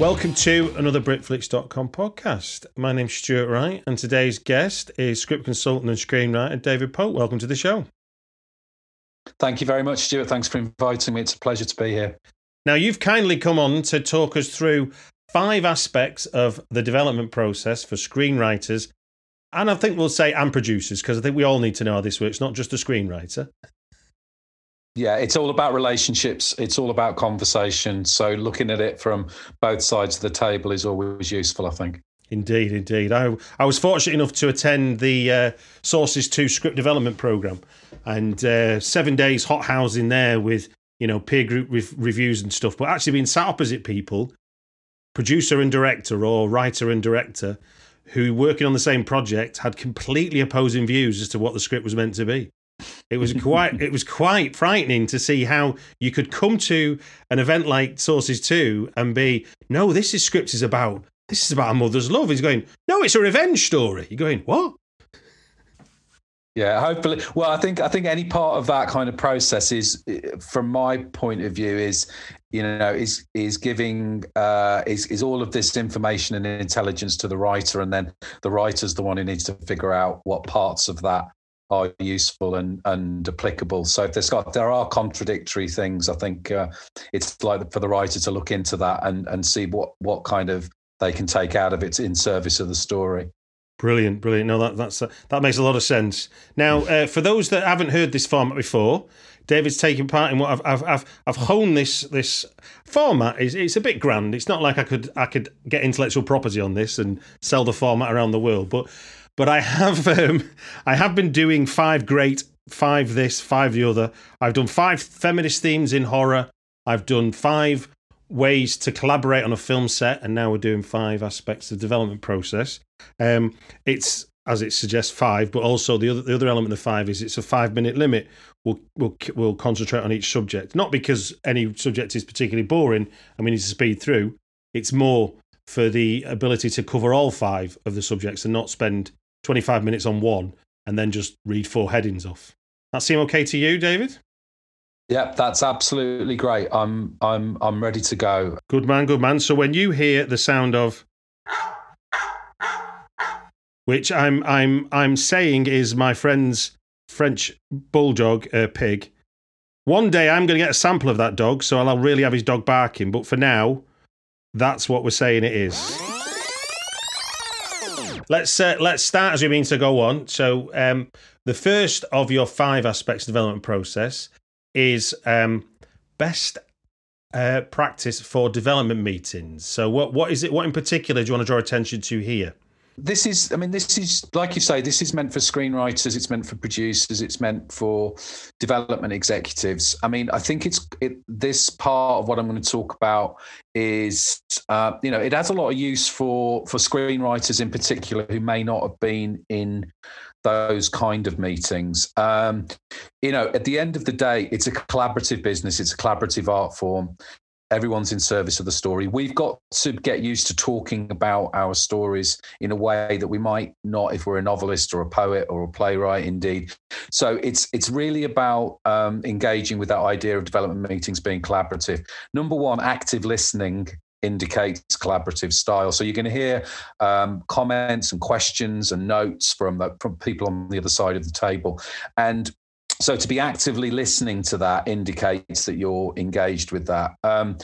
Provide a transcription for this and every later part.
Welcome to another Britflicks.com podcast. My name's Stuart Wright, and today's guest is script consultant and screenwriter David Pope. Welcome to the show. Thank you very much, Stuart. Thanks for inviting me. It's a pleasure to be here. Now, you've kindly come on to talk us through five aspects of the development process for screenwriters, and I think we'll say and producers, because I think we all need to know how this works, not just a screenwriter. Yeah, it's all about relationships. It's all about conversation. So looking at it from both sides of the table is always useful, I think. Indeed, indeed. I, I was fortunate enough to attend the uh, Sources 2 script development program and uh, seven days hot housing there with, you know, peer group re- reviews and stuff, but actually being sat opposite people, producer and director or writer and director, who working on the same project had completely opposing views as to what the script was meant to be. It was quite it was quite frightening to see how you could come to an event like Sources 2 and be, no, this is script is about this is about a mother's love. He's going, no, it's a revenge story. You're going, what? Yeah, hopefully. Well, I think I think any part of that kind of process is, from my point of view, is you know is is giving uh, is is all of this information and intelligence to the writer, and then the writer's the one who needs to figure out what parts of that are useful and and applicable. So if there's got there are contradictory things, I think uh, it's like for the writer to look into that and and see what what kind of they can take out of it in service of the story. Brilliant, brilliant. No, that that's uh, that makes a lot of sense. Now, uh, for those that haven't heard this format before, David's taking part in what I've I've I've, I've honed this this format. is It's a bit grand. It's not like I could I could get intellectual property on this and sell the format around the world, but but I have um, I have been doing five great, five this, five the other. I've done five feminist themes in horror. I've done five ways to collaborate on a film set, and now we're doing five aspects of the development process. Um, it's as it suggests five, but also the other the other element of five is it's a five minute limit. We'll we'll we'll concentrate on each subject, not because any subject is particularly boring and we need to speed through. It's more for the ability to cover all five of the subjects and not spend 25 minutes on one and then just read four headings off. That seem okay to you, David? Yep, that's absolutely great. I'm I'm I'm ready to go. Good man, good man. So when you hear the sound of which I'm I'm I'm saying is my friend's French bulldog uh, pig. One day I'm going to get a sample of that dog, so I'll really have his dog barking. But for now, that's what we're saying it is. Let's uh, let's start as we mean to go on. So um, the first of your five aspects of development process is um, best uh, practice for development meetings. So what what is it? What in particular do you want to draw attention to here? This is, I mean, this is like you say, this is meant for screenwriters, it's meant for producers, it's meant for development executives. I mean, I think it's it, this part of what I'm going to talk about is, uh, you know, it has a lot of use for for screenwriters in particular who may not have been in those kind of meetings. Um, you know, at the end of the day, it's a collaborative business, it's a collaborative art form everyone's in service of the story. We've got to get used to talking about our stories in a way that we might not if we're a novelist or a poet or a playwright. Indeed, so it's it's really about um, engaging with that idea of development meetings being collaborative. Number one, active listening indicates collaborative style. So you're going to hear um, comments and questions and notes from uh, from people on the other side of the table, and so to be actively listening to that indicates that you're engaged with that. Um,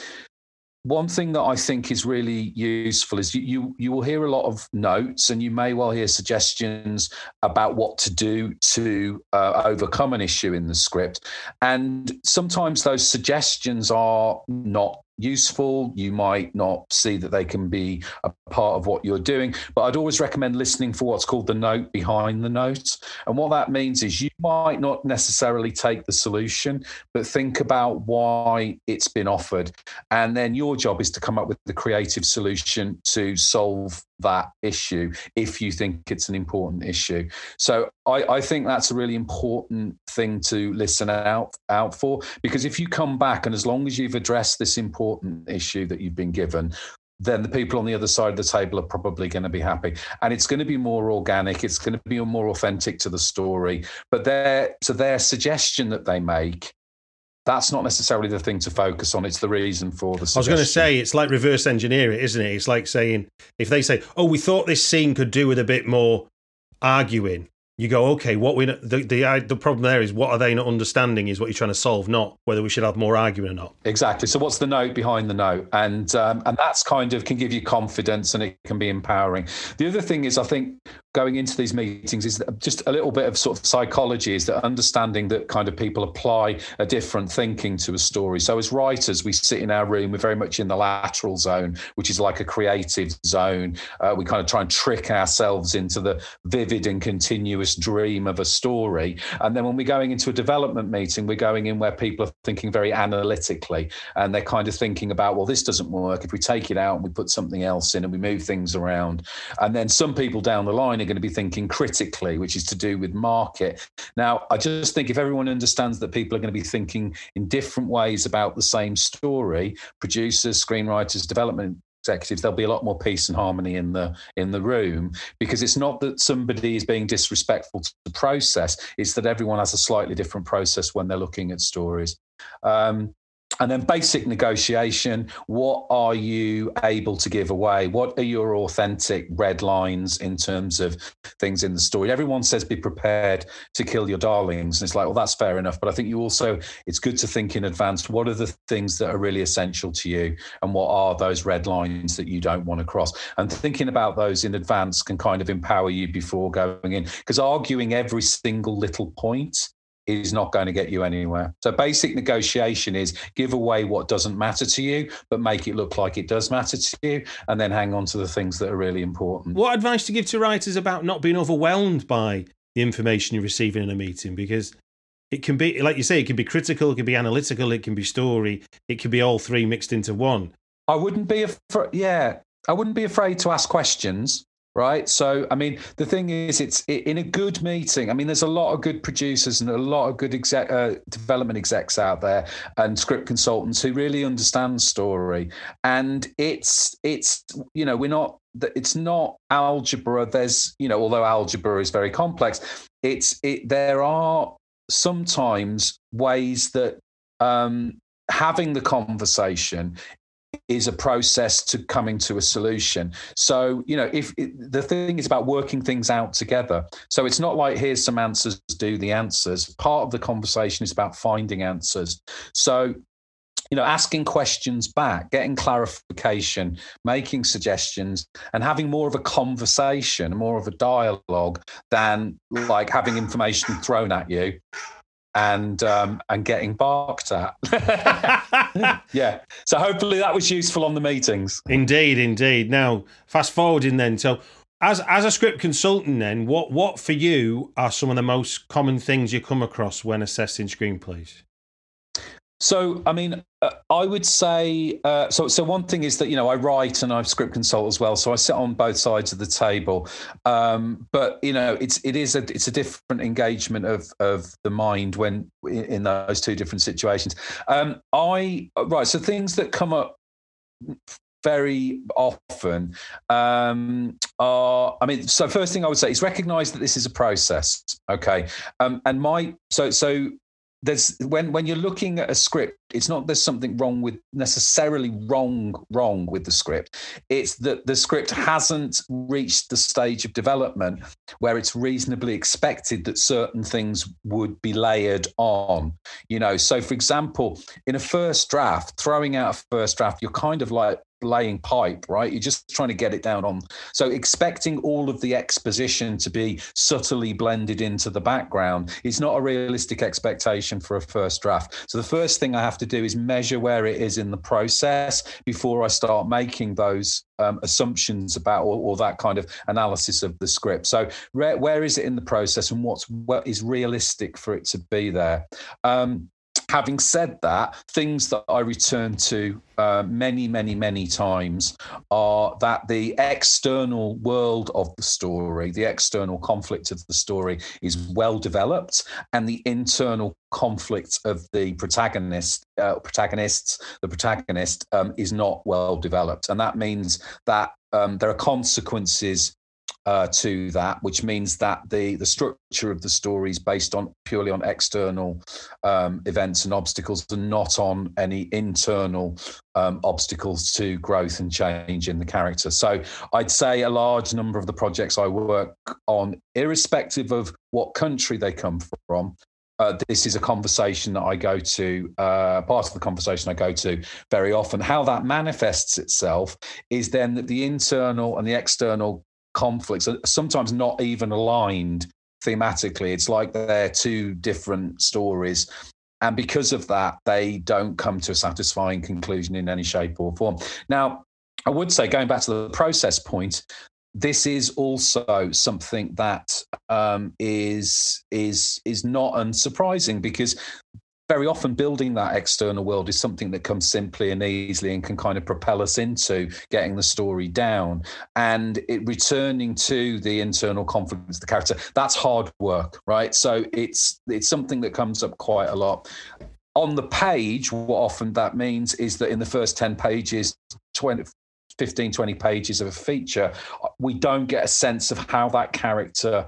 one thing that I think is really useful is you, you, you will hear a lot of notes and you may well hear suggestions about what to do to uh, overcome an issue in the script, and sometimes those suggestions are not useful. You might not see that they can be a part of what you're doing, but I'd always recommend listening for what's called the note behind the note. And what that means is you might not necessarily take the solution, but think about why it's been offered. And then your job is to come up with the creative solution to solve that issue if you think it's an important issue. So I, I, think that's a really important thing to listen out out for because if you come back and as long as you've addressed this important issue that you've been given, then the people on the other side of the table are probably going to be happy. And it's going to be more organic, it's going to be more authentic to the story. But their so their suggestion that they make that's not necessarily the thing to focus on. It's the reason for the. Suggestion. I was going to say it's like reverse engineer isn't it? It's like saying if they say, "Oh, we thought this scene could do with a bit more arguing," you go, okay, what we the the the problem there is what are they not understanding is what you're trying to solve, not whether we should have more arguing or not. Exactly. So what's the note behind the note, and um, and that's kind of can give you confidence and it can be empowering. The other thing is, I think going into these meetings is just a little bit of sort of psychology is that understanding that kind of people apply a different thinking to a story. So as writers, we sit in our room, we're very much in the lateral zone, which is like a creative zone. Uh, we kind of try and trick ourselves into the vivid and continuous dream of a story. And then when we're going into a development meeting, we're going in where people are thinking very analytically and they're kind of thinking about, well, this doesn't work. If we take it out and we put something else in and we move things around. And then some people down the line are going to be thinking critically, which is to do with market. Now, I just think if everyone understands that people are going to be thinking in different ways about the same story, producers, screenwriters, development executives there'll be a lot more peace and harmony in the in the room because it's not that somebody is being disrespectful to the process it's that everyone has a slightly different process when they're looking at stories um, and then basic negotiation what are you able to give away? What are your authentic red lines in terms of things in the story? Everyone says be prepared to kill your darlings. And it's like well that's fair enough. But i think you also it's good to think in advance what are the things that are really essential to you? And what are those red lines that you don't want to cross? And thinking about those in advance can kind of empower you before going in. Because arguing every single little point is not going to get you anywhere. So basic negotiation is give away what doesn't matter to you, but make it look like it does matter to you, and then hang on to the things that are really important. What advice to give to writers about not being overwhelmed by the information you're receiving in a meeting? Because it can be, like you say, it can be critical, it can be analytical, it can be story, it can be all three mixed into one. I wouldn't be afraid. Yeah, I wouldn't be afraid to ask questions right? So i mean the thing is it's in a good meeting i mean there's a lot of good producers and a lot of good exec, uh, development execs out there and script consultants who really understand story. And it's it's you know we're not it's not algebra. There's you know although algebra is very complex it's it there are sometimes ways that um having the conversation is a process to coming to a solution. So, you know, if it, the thing is about working things out together. So it's not like here's some answers, do the answers. Part of the conversation is about finding answers. So, you know, asking questions back, getting clarification, making suggestions, and having more of a conversation, more of a dialogue than like having information thrown at you and um, and getting barked at. yeah. So hopefully that was useful on the meetings. Indeed, indeed. Now fast forwarding then. So as as a script consultant, then what what for you are some of the most common things you come across when assessing screenplays? So, I mean, uh, I would say uh, so. So one thing is that you know I write and I script consult as well, so I sit on both sides of the table. Um, but you know, it's it is a it's a different engagement of of the mind when in, those two different situations. Um, I right. So things that come up very often um, are i mean so first thing i would say is recognize that this is a process okay um, and my so so there's when when you're looking at a script it's not there's something wrong with necessarily wrong wrong with the script. It's that the script hasn't reached the stage of development where it's reasonably expected that certain things would be layered on you know? So for example in a first draft throwing out a first draft you're kind of like laying pipe, right? You're just trying to get it down on. So expecting all of the exposition to be subtly blended into the background is not a realistic expectation for a first draft. So the first thing I have to do is measure where it is in the process before I start making those um, assumptions about or, or, that kind of analysis of the script. So where, where is it in the process and what's what is realistic for it to be there? Um, having said that, things that I return to uh, many, many, many times are that the external world of the story, the external conflict of the story is well developed, and the internal conflict of the protagonist, uh, protagonists, the protagonist um, is not well developed. And that means that um, there are consequences uh, to that, which means that the the structure of the story is based on purely on external um, events and obstacles, and not on any internal um, obstacles to growth and change in the character. So I'd say a large number of the projects I work on, irrespective of what country they come from, uh, this is a conversation that I go to, uh, part of the conversation I go to very often. How that manifests itself is then that the internal and the external conflicts sometimes not even aligned thematically. It's like they're two different stories. And because of that, they don't come to a satisfying conclusion in any shape or form. Now, I would say, going back to the process point, this is also something that um, is is is not unsurprising because very often building that external world is something that comes simply and easily and can kind of propel us into getting the story down. And it returning to the internal conflict of the character that's hard work right? So it's it's something that comes up quite a lot. On the page what often that means is that in the first 10 pages 20 15 20 pages of a feature we don't get a sense of how that character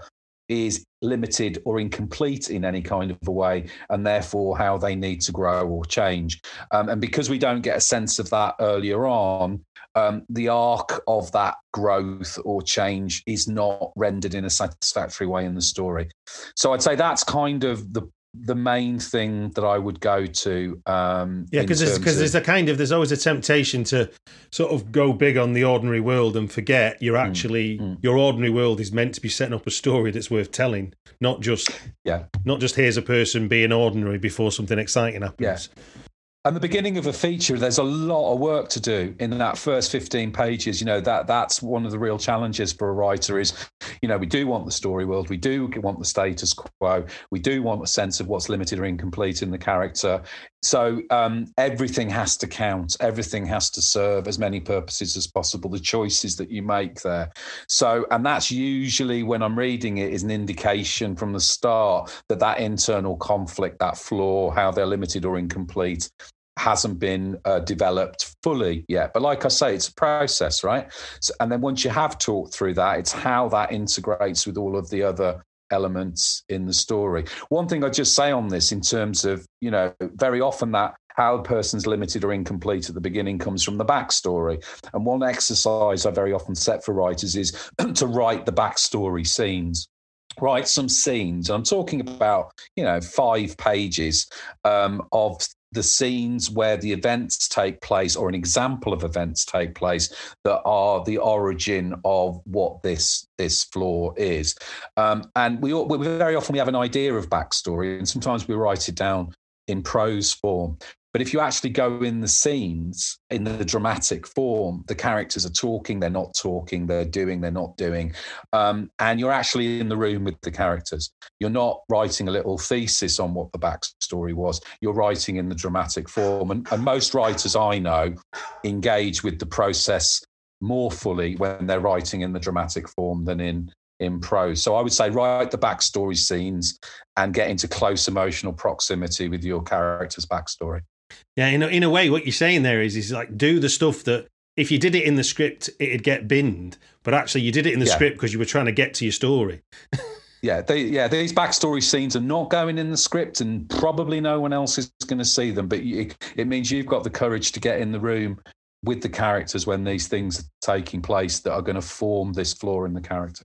is limited or incomplete in any kind of a way, and therefore how they need to grow or change. Um, and because we don't get a sense of that earlier on, um, the arc of that growth or change is not rendered in a satisfactory way in the story. So I'd say that's kind of the the main thing that I would go to. Um, yeah, because there's, cause there's a kind of there's always a temptation to sort of go big on the ordinary world and forget you're mm, actually mm, mm. your ordinary world is meant to be setting up a story that's worth telling, not just yeah, not just here's a person being ordinary before something exciting happens. Yeah. And the beginning of a feature, there's a lot of work to do in that first 15 pages. You know, that that's one of the real challenges for a writer is, you know, we do want the story world, we do want the status quo, we do want a sense of what's limited or incomplete in the character. So um, everything has to count, everything has to serve as many purposes as possible, the choices that you make there. So, and that's usually when I'm reading it is an indication from the start that that internal conflict, that flaw, how they're limited or incomplete, hasn't been uh, developed fully yet. But like I say, it's a process, right? So, and then once you have talked through that, it's how that integrates with all of the other elements in the story. One thing I'd just say on this, in terms of you know, very often that how a person's limited or incomplete at the beginning comes from the backstory. And one exercise I very often set for writers is to write the backstory scenes write some scenes. I'm talking about, you know, five pages um, of the scenes where the events take place or an example of events take place that are the origin of what this this flaw is. Um, and we, we very often we have an idea of backstory and sometimes we write it down in prose form But if you actually go in the scenes in the dramatic form, the characters are talking, they're not talking, they're doing, they're not doing. Um, and you're actually in the room with the characters. You're not writing a little thesis on what the backstory was, you're writing in the dramatic form. And, and most writers I know engage with the process more fully when they're writing in the dramatic form than in in prose. So I would say write the backstory scenes and get into close emotional proximity with your character's backstory. Yeah, in a, in a way, what you're saying there is is like do the stuff that if you did it in the script, it'd get binned, but actually you did it in the yeah. script because you were trying to get to your story. yeah, they, yeah, these backstory scenes are not going in the script, and probably no one else is going to see them. But you, it means you've got the courage to get in the room with the characters when these things are taking place that are going to form this flaw in the character.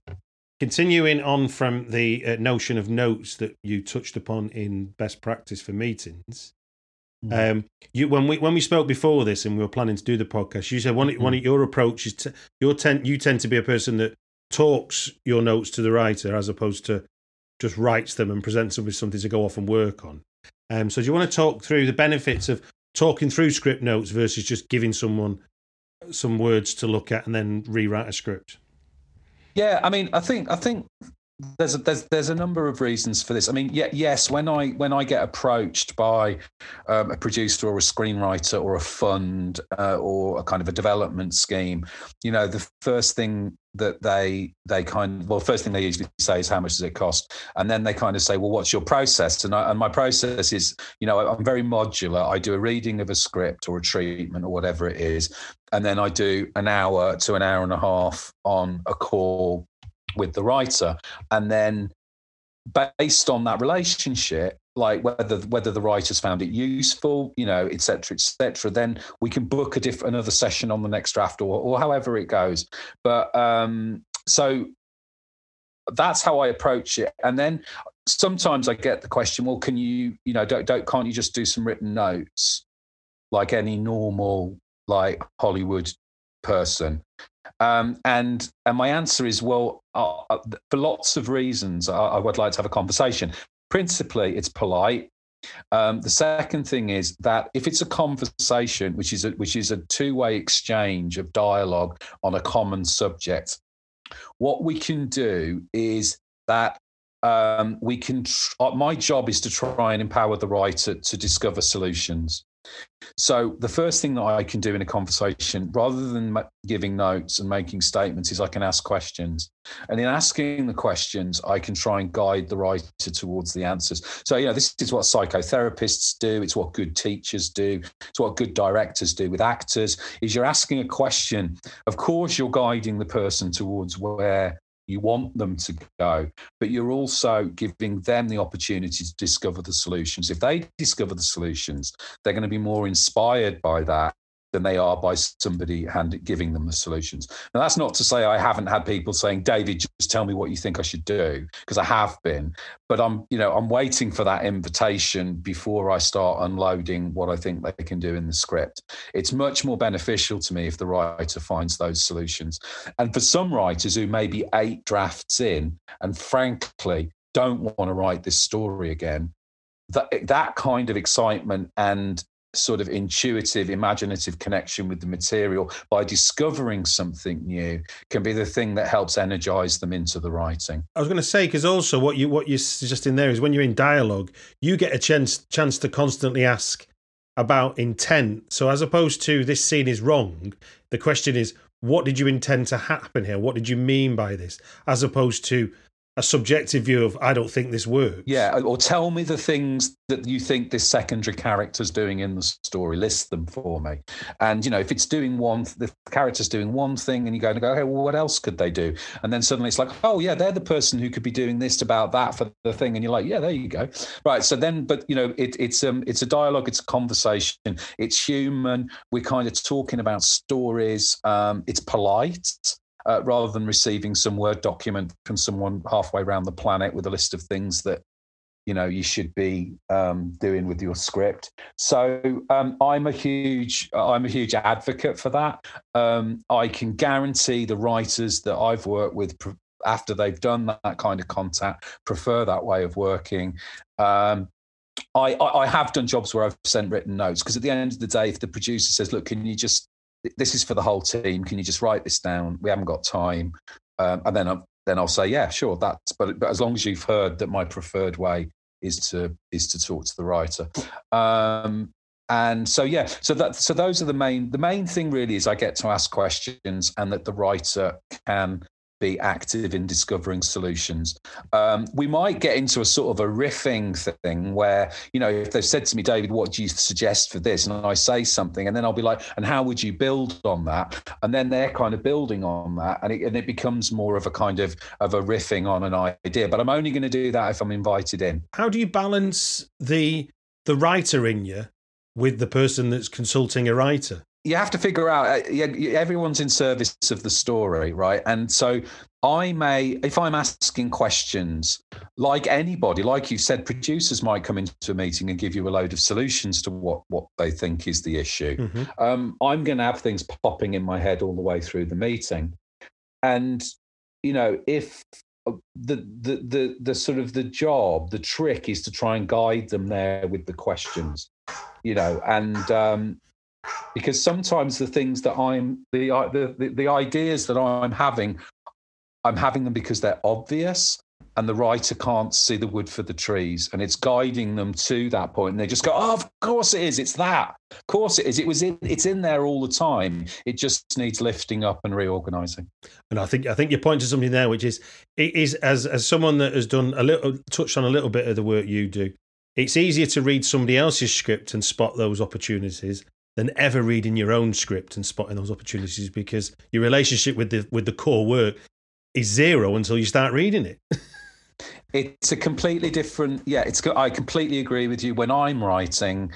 Continuing on from the uh, notion of notes that you touched upon in best practice for meetings, mm. um, you when we when we spoke before this and we were planning to do the podcast, you said one mm. one of your approaches to your tend you tend to be a person that talks your notes to the writer as opposed to just writes them and presents them with something to go off and work on. Um, so do you want to talk through the benefits of talking through script notes versus just giving someone some words to look at and then rewrite a script? Yeah, I mean, I think I think there's a, there's there's a number of reasons for this. I mean, yeah, yes, when I when I get approached by um, a producer or a screenwriter or a fund uh, or a kind of a development scheme, you know, the first thing that they they kind of, well, first thing they usually say is how much does it cost, and then they kind of say, well, what's your process? And I, and my process is, you know, I'm very modular. I do a reading of a script or a treatment or whatever it is, and then I do an hour to an hour and a half on a call with the writer, and then based on that relationship, like whether whether the writers found it useful, you know, et cetera, et cetera, then we can book a different another session on the next draft or or however it goes. But um, so that's how I approach it. And then sometimes I get the question, well, can you, you know, don't, don't can't you just do some written notes like any normal like Hollywood person? Um, and and my answer is well, uh, uh, for lots of reasons, I, I, would like to have a conversation. Principally, it's polite. Um, the second thing is that if it's a conversation, which is a, which is a two way exchange of dialogue on a common subject, what we can do is that um, we can. Tr- uh, my job is to try and empower the writer to discover solutions. So the first thing that I can do in a conversation, rather than giving notes and making statements, is I can ask questions. And in asking the questions, I can try and guide the writer towards the answers. So, you know, this is what psychotherapists do. It's what good teachers do. It's what good directors do with actors. Is you're asking a question. Of course, you're guiding the person towards where you want them to go, but you're also giving them the opportunity to discover the solutions. If they discover the solutions, they're going to be more inspired by that than they are by somebody hand, giving them the solutions. Now, that's not to say I haven't had people saying, David, just tell me what you think I should do, because I have been. But I'm, you know, I'm waiting for that invitation before I start unloading what I think they can do in the script. It's much more beneficial to me if the writer finds those solutions. And for some writers who may be eight drafts in and frankly don't want to write this story again, that that kind of excitement and sort of intuitive, imaginative connection with the material by discovering something new can be the thing that helps energize them into the writing. I was going to say because also what you what you're suggesting there is when you're in dialogue, you get a chance chance to constantly ask about intent. So as opposed to this scene is wrong, the question is what did you intend to happen here? What did you mean by this? As opposed to a subjective view of I don't think this works. Yeah, or tell me the things that you think this secondary character's doing in the story. List them for me. And you know, if it's doing one, the character's doing one thing, and you go and go, hey, well, what else could they do? And then suddenly it's like, oh yeah, they're the person who could be doing this about that for the thing, and you're like, yeah, there you go. Right. So then, but you know, it, it's um, it's a dialogue, it's a conversation, it's human. We're kind of talking about stories. Um, it's polite uh, rather than receiving some Word document from someone halfway around the planet with a list of things that you know you should be um, doing with your script. So um, I'm a huge I'm a huge advocate for that. Um, I can guarantee the writers that I've worked with after they've done that kind of contact prefer that way of working. Um, I, I, I have done jobs where I've sent written notes because at the end of the day, if the producer says, "Look, can you just this is for the whole team. Can you just write this down? We haven't got time." Um, and then, i then I'll say, "Yeah, sure, that's." But but as long as you've heard that my preferred way is to is to talk to the writer. Um, and so yeah, so that so those are the main the main thing really is I get to ask questions and that the writer can be active in discovering solutions. Um, we might get into a sort of a riffing thing where, you know, if they've said to me, David, what do you suggest for this? And I say something, and then I'll be like, and how would you build on that? And then they're kind of building on that, and it, and it becomes more of a kind of of a riffing on an idea. But I'm only going to do that if I'm invited in. How do you balance the the writer in you with the person that's consulting a writer? You have to figure out uh, everyone's in service of the story right? And so i may if i'm asking questions like anybody like you said producers might come into a meeting and give you a load of solutions to what what they think is the issue. Mm-hmm. um, i'm going to have things popping in my head all the way through the meeting. And you know if uh, the, the the the sort of the job the trick is to try and guide them there with the questions you know? And um because sometimes the things that I'm uh, the, the the ideas that I'm having, I'm having them because they're obvious, and the writer can't see the wood for the trees, and it's guiding them to that point, and they just go, "Oh, of course it is. It's that. Of course it is. It was in. It's in there all the time. It just needs lifting up and reorganizing." And I think I think you point to something there, which is it is as as someone that has done a little touched on a little bit of the work you do. It's easier to read somebody else's script and spot those opportunities than ever reading your own script and spotting those opportunities because your relationship with the with the core work is zero until you start reading it. it's a completely different yeah it's i completely agree with you when i'm writing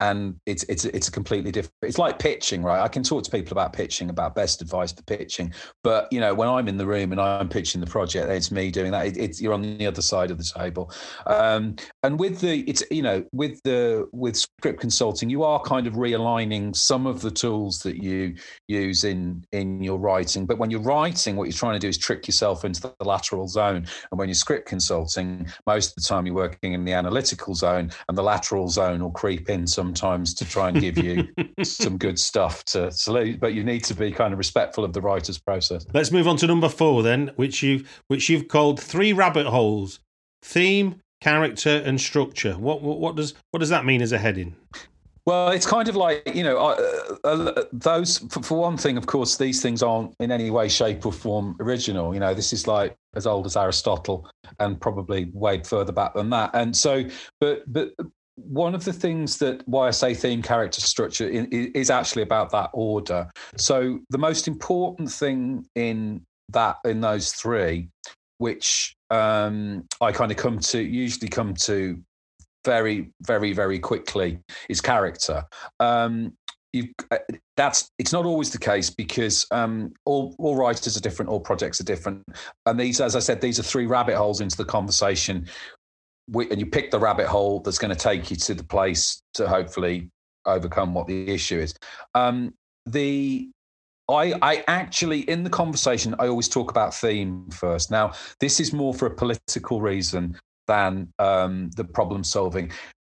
and it's it's it's a completely different it's like pitching right? I can talk to people about pitching about best advice for pitching but you know when i'm in the room and i'm pitching the project it's me doing that. It, it's you're on the other side of the table. Um, and with the it's you know with the with script consulting you are kind of realigning some of the tools that you use in in your writing. But when you're writing what you're trying to do is trick yourself into the lateral zone. And when you're script consulting most of the time you're working in the analytical zone and the lateral zone will creep in some sometimes to try and give you some good stuff to salute, but you need to be kind of respectful of the writer's process. Let's move on to number four then, which you've which you've called three rabbit holes: theme, character, and structure. What what, what does what does that mean as a heading? Well, it's kind of like you know, uh, uh, those for, for, one thing. Of course, these things aren't in any way, shape, or form original. You know, this is like as old as Aristotle, and probably way further back than that. And so, but but one of the things that why I say theme character structure is actually about that order. So the most important thing in that in those three, which um, I kind of come to usually come to very very very quickly, is character. Um, you uh, that's it's not always the case because um, all all writers are different, all projects are different, and these, as I said, these are three rabbit holes into the conversation and you pick the rabbit hole that's going to take you to the place to hopefully overcome what the issue is. Um, the I, I actually, in the conversation, I always talk about theme first. Now, this is more for a political reason than um, the problem solving.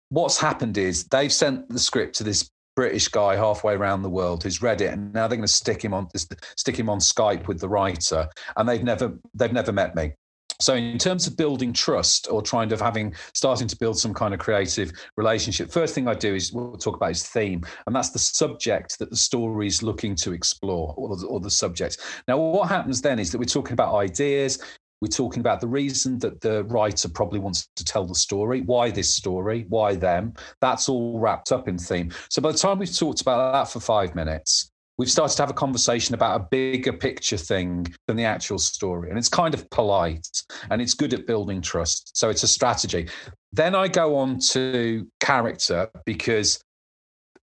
What's happened is they've sent the script to this British guy halfway around the world who's read it, and now they're going to stick him on stick him on Skype with the writer, and they've never they've never met me. So, in terms of building trust or trying to having starting to build some kind of creative relationship, first thing I do is we'll talk about is theme, and that's the subject that the story is looking to explore, or the, or the subject. Now, what happens then is that we're talking about ideas. We're talking about the reason that the writer probably wants to tell the story, why this story, why them. That's all wrapped up in theme. So by the time we've talked about that for five minutes, we've started to have a conversation about a bigger picture thing than the actual story. And it's kind of polite and it's good at building trust. So it's a strategy. Then I go on to character because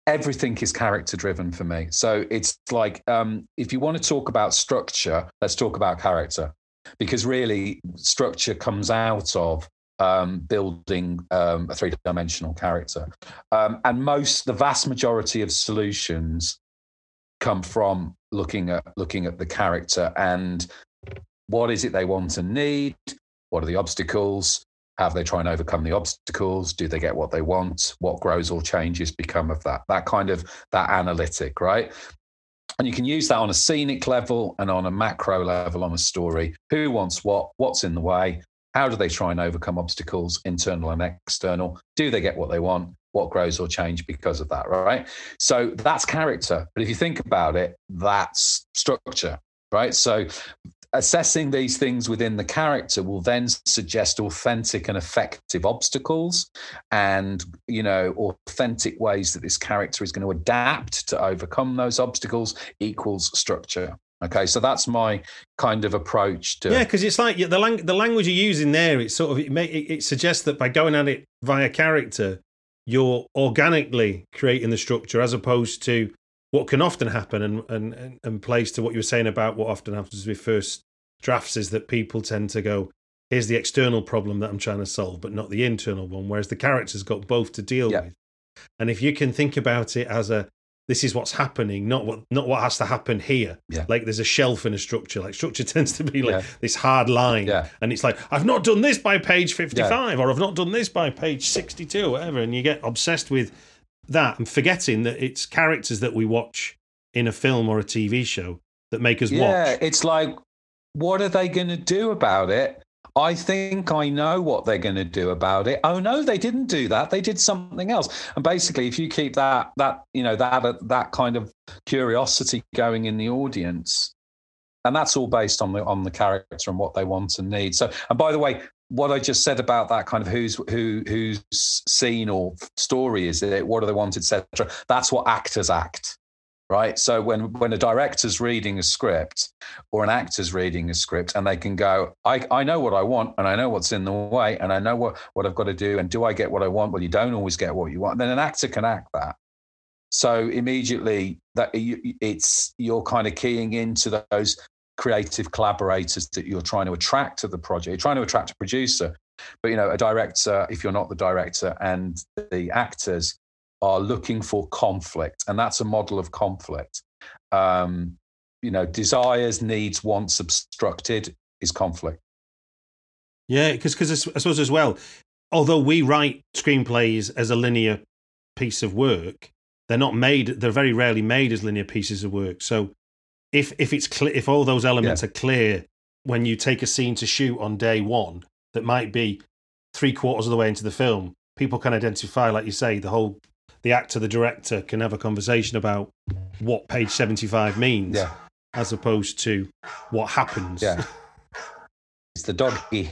everything is character driven for me. So it's like um, if you want to talk about structure, let's talk about character because really structure comes out of um, building um, a three dimensional character. Um, and most, the vast majority of solutions come from looking at looking at the character and what is it they want and need what are the obstacles How they try and overcome the obstacles? Do they get what they want? What grows or changes become of that? That kind of that analytic, right? And you can use that on a scenic level and on a macro level on a story. Who wants what? What's in the way? How do they try and overcome obstacles, internal and external? Do they get what they want? What grows or change because of that, right? So that's character. But if you think about it, that's structure, right? So assessing these things within the character will then suggest authentic and effective obstacles and you know authentic ways that this character is going to adapt to overcome those obstacles equals structure okay so that's my kind of approach to yeah because it's like the, lang- the language you're using there it sort of it, may, it, it suggests that by going at it via character you're organically creating the structure as opposed to what can often happen and, and, and plays to what you were saying about what often happens with first drafts is that people tend to go, here's the external problem that I'm trying to solve, but not the internal one, whereas the character's got both to deal yeah. with. And if you can think about it as a this is what's happening, not what not what has to happen here. Yeah. Like there's a shelf in a structure. Like structure tends to be like yeah. this hard line. Yeah. And it's like, I've not done this by page 55 or I've not done this by page 62 or whatever. And you get obsessed with that and forgetting that it's characters that we watch in a film or a TV show that make us watch. Yeah, it's like what are they going to do about it? I think I know what they're going to do about it. Oh no, they didn't do that. They did something else. And basically, if you keep that that you know that uh, that kind of curiosity going in the audience, and that's all based on the on the character and what they want and need. So, and by the way, what I just said about that kind of who's who whose scene or story is it? What do they want, etc. That's what actors act right? So when when a director's reading a script or an actor's reading a script, and they can go, I, I know what I want, and I know what's in the way, and I know what what I've got to do, and do I get what I want? Well, you don't always get what you want. Then an actor can act that. So immediately that it's you're kind of keying into those creative collaborators that you're trying to attract to the project. You're trying to attract a producer, but you know a director. If you're not the director and the actors, are looking for conflict, and that's a model of conflict. Um, you know, desires, needs, wants obstructed is conflict. Yeah, because because I suppose as well, although we write screenplays as a linear piece of work, they're not made. They're very rarely made as linear pieces of work. So if if it's clear, if all those elements yeah. are clear when you take a scene to shoot on day one, that might be three quarters of the way into the film, people can identify, like you say, the whole the actor, the director can have a conversation about what page 75 means yeah. as opposed to what happens. Yeah. It's the doggy.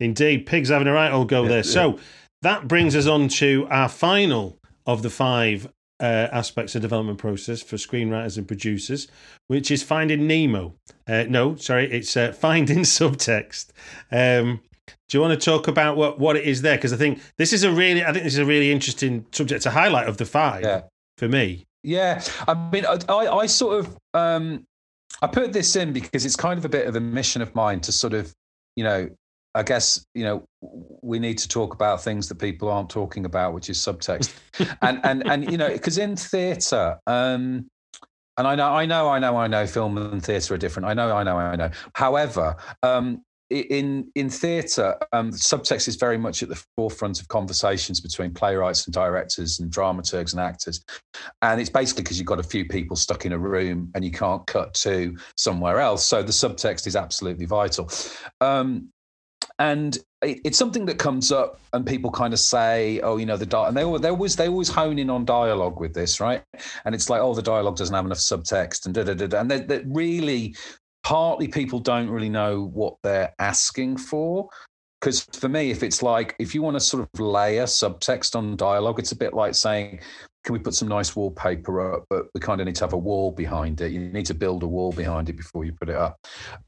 Indeed, pigs having a right old go there. So that brings us on to our final of the five uh, aspects of development process for screenwriters and producers, which is finding Nemo. Uh, no, sorry, it's uh, finding subtext. Um, do you want to talk about what, what it is there? Because I think this is a really, I think this is a really interesting subject to highlight of the five yeah. for me. Yeah, I mean, I, I sort of, um, I put this in because it's kind of a bit of a mission of mine to sort of, you know, I guess you know we need to talk about things that people aren't talking about, which is subtext, and and and you know, because in theatre, um, and I know, I know, I know, I know, film and theatre are different. I know, I know, I know. However, um, in in theatre, um, subtext is very much at the forefront of conversations between playwrights and directors and dramaturgs and actors, and it's basically because you've got a few people stuck in a room and you can't cut to somewhere else. So the subtext is absolutely vital, um, and it, it's something that comes up, and people kind of say, "Oh, you know, the di-, and they they always they always hone in on dialogue with this, right? And it's like, "Oh, the dialogue doesn't have enough subtext," and da da da, and that really partly people don't really know what they're asking for because for me if it's like if you want to sort of layer subtext on dialogue it's a bit like saying can we put some nice wallpaper up? But we kind of need to have a wall behind it. You need to build a wall behind it before you put it up.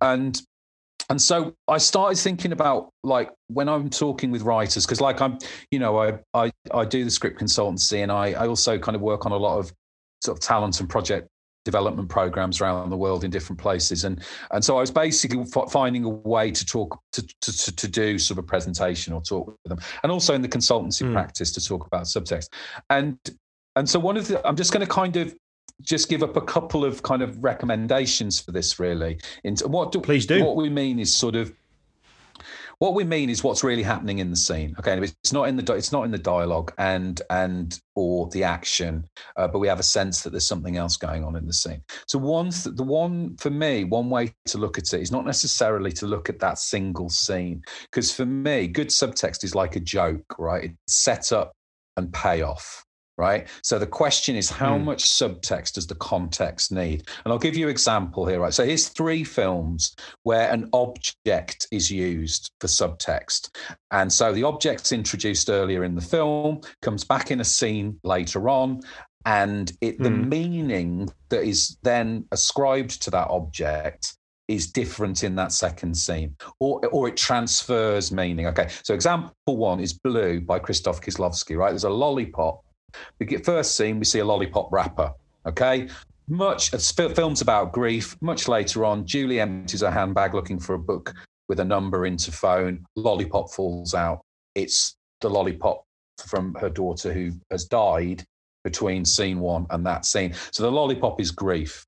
And and so i started thinking about like when i'm talking with writers because like i'm you know I, I i do the script consultancy and i i also kind of work on a lot of sort of talent and project development programs around the world in different places. And and so I was basically f- finding a way to talk to, to, to do sort of a presentation or talk with them. And also in the consultancy mm. practice to talk about subtext and and so one of the I'm just going to kind of just give up a couple of kind of recommendations for this really. Into what do, please do. what we mean is sort of what we mean is what's really happening in the scene. Okay, it's not in the it's not in the dialogue and and or the action, uh, but we have a sense that there's something else going on in the scene. So one the one for me, one way to look at it is not necessarily to look at that single scene, because for me, good subtext is like a joke, right? It's set up and payoff right? So the question is, how mm. much subtext does the context need? And I'll give you an example here, right? So here's three films where an object is used for subtext. And so the object's introduced earlier in the film, comes back in a scene later on, and it, mm. the hmm. meaning that is then ascribed to that object is different in that second scene or or it transfers meaning okay so example one is blue by Krzysztof Kieslowski right there's a lollipop the first scene, we see a lollipop wrapper. Okay. Much films about grief. Much later on, Julie empties her handbag looking for a book with a number into phone. Lollipop falls out. It's the lollipop from her daughter who has died between scene one and that scene. So the lollipop is grief.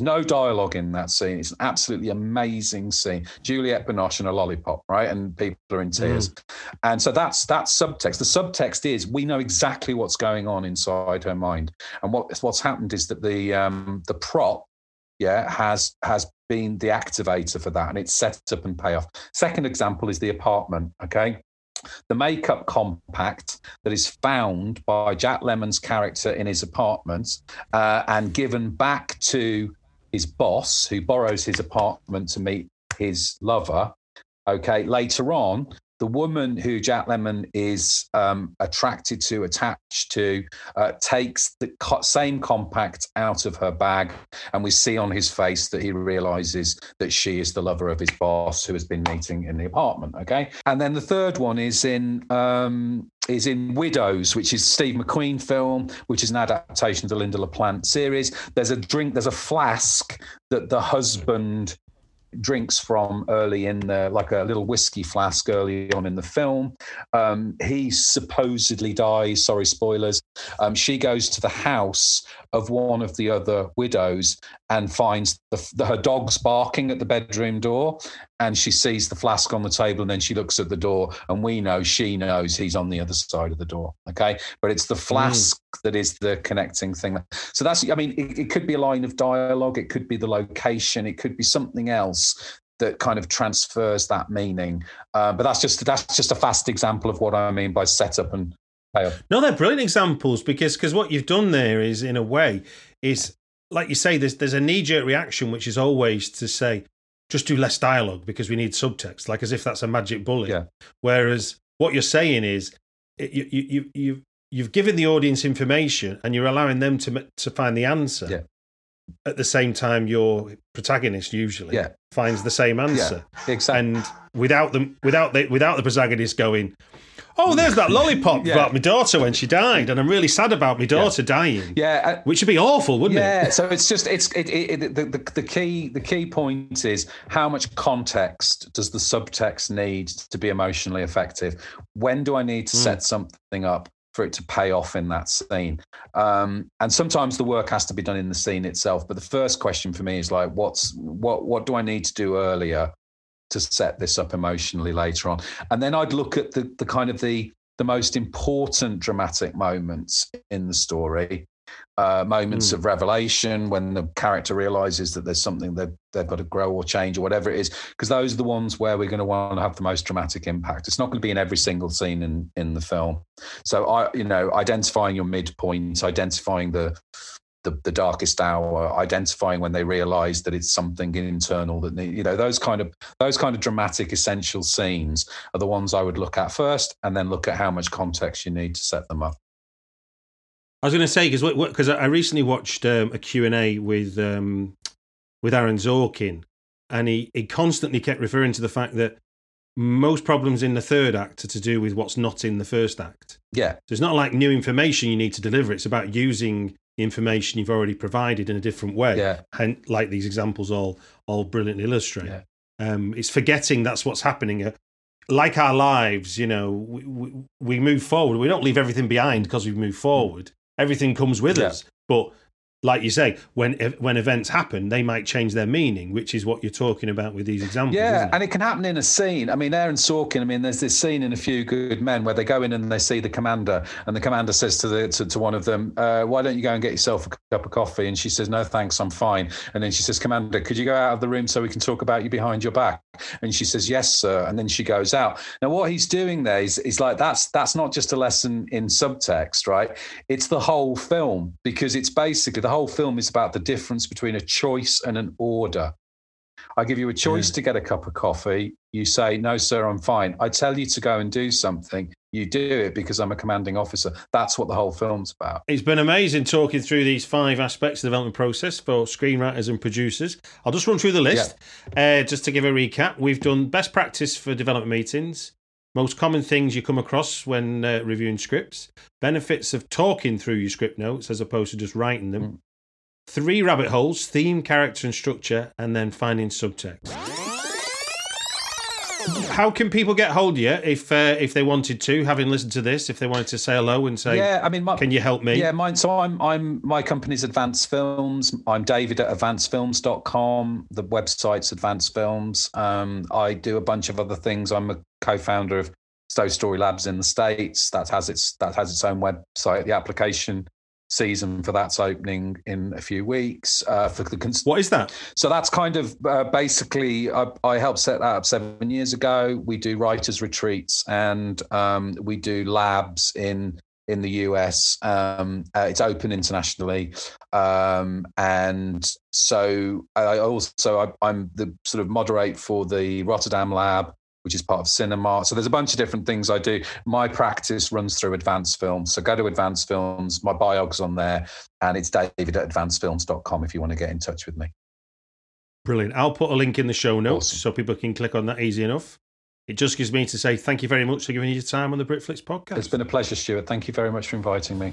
There's no dialogue in that scene. It's an absolutely amazing scene. Juliette Binoche and a lollipop, right? And people are in tears. Mm. And so that's that's subtext. The subtext is we know exactly what's going on inside her mind. And what what's happened is that the um, the prop, yeah, has has been the activator for that, and it's set up and payoff. Second example is the apartment. Okay, the makeup compact that is found by Jack Lemmon's character in his apartment uh, and given back to his boss, who borrows his apartment to meet his lover. Okay, later on, the woman who Jack Lemmon is um, attracted to, attached to, uh, takes the co- same compact out of her bag, and we see on his face that he realizes that she is the lover of his boss who has been meeting in the apartment. Okay, and then the third one is in um, is in Widows, which is Steve McQueen film, which is an adaptation of the Lynda La Plante series. There's a drink, there's a flask that the husband drinks from early in the like a little whiskey flask early on in the film. Um, he supposedly dies. Sorry, spoilers. Um, she goes to the house of one of the other widows and finds the, the, her dog's barking at the bedroom door, and she sees the flask on the table, and then she looks at the door, and we know she knows he's on the other side of the door. Okay, but it's the hmm. flask mm. that is the connecting thing. So that's, I mean, it, it could be a line of dialogue, it could be the location, it could be something else that kind of transfers that meaning. Uh, but that's just that's just a fast example of what I mean by setup and payoff. No, they're brilliant examples because because what you've done there is in a way is like you say there's there's a knee jerk reaction which is always to say just do less dialogue because we need subtext like as if that's a magic bullet. Yeah. Whereas what you're saying is you you you you've, you've given the audience information and you're allowing them to to find the answer. Yeah at the same time your protagonist usually yeah. finds the same answer. Yeah, exactly. And without them without the without the protagonist going, Oh, there's that lollipop yeah. about my daughter when she died, and I'm really sad about my daughter dying. Yeah, uh, which would be awful, wouldn't it? Yeah. So it's just it's it, it, it the, the, the key the key point is how much context does the subtext need to be emotionally effective? When do I need to mm. set something up? For it to pay off in that scene. Um, and sometimes the work has to be done in the scene itself. But the first question for me is like, what's what what do I need to do earlier to set this up emotionally later on? And then I'd look at the the kind of the the most important dramatic moments in the story uh, moments mm. of revelation when the character realizes that there's something that they've got to grow or change or whatever it is because those are the ones where we're going to want to have the most dramatic impact. It's not going to be in every single scene in in the film. So i you know identifying your midpoint identifying the the, the darkest hour identifying when they realize that it's something internal that you know those kind of those kind of dramatic essential scenes are the ones i would look at first and then look at how much context you need to set them up I was going to say because because I recently watched um, a Q and A with um, with Aaron Sorkin, and he he constantly kept referring to the fact that most problems in the third act are to do with what's not in the first act. Yeah, so it's not like new information you need to deliver; it's about using the information you've already provided in a different way. Yeah, and like these examples all all brilliantly illustrate. Yeah. Um, it's forgetting that's what's happening. Uh, like our lives, you know, we, we, we move forward. We don't leave everything behind because we move forward everything comes with yeah. us. But like you say, when when events happen, they might change their meaning, which is what you're talking about with these examples. Yeah, it? and it can happen in a scene. I mean, Aaron Sorkin. I mean, there's this scene in A Few Good Men where they go in and they see the commander, and the commander says to the to, to one of them, uh, "Why don't you go and get yourself a cup of coffee?" And she says, "No, thanks, I'm fine." And then she says, "Commander, could you go out of the room so we can talk about you behind your back?" And she says, "Yes, sir." And then she goes out. Now, what he's doing there is, is like that's that's not just a lesson in subtext, right? It's the whole film because it's basically the whole film is about the difference between a choice and an order. I give you a choice yeah. to get a cup of coffee. You say, No, sir, I'm fine. I tell you to go and do something. You do it because I'm a commanding officer. That's what the whole film's about. It's been amazing talking through these five aspects of the development process for screenwriters and producers. I'll just run through the list yeah. uh, just to give a recap. We've done best practice for development meetings, most common things you come across when uh, reviewing scripts, benefits of talking through your script notes as opposed to just writing them, mm three rabbit holes theme, character, and structure, and then finding subtext. How can people get hold of you if uh, if they wanted to, having listened to this, if they wanted to say hello and say, "Yeah, I mean, my, can you help me?" Yeah, mine. So I'm I'm my company's Advance Films. I'm David at AdvanceFilms.com. The website's Advance Films. Um, I do a bunch of other things. I'm a co-founder of Stowe Story Labs in the States. That has its that has its own website. The application season for that's opening in a few weeks. Uh, for the cons- what is that? So that's kind of uh, basically I, I, helped set that up seven years ago. We do writers retreats and um, we do labs in in the US. Um, uh, it's open internationally, um, and so I also I, I'm the sort of moderate for the Rotterdam lab which is part of CineMart. So there's a bunch of different things I do. My practice runs through Advance Films. So go to Advance Films. My biog's on there, and it's David at advancefilms.com if you want to get in touch with me. Brilliant. I'll put a link in the show notes awesome. so people can click on that easy enough. It just gives me to say thank you very much for giving you your time on the Britflicks podcast. It's been a pleasure, Stuart. Thank you very much for inviting me.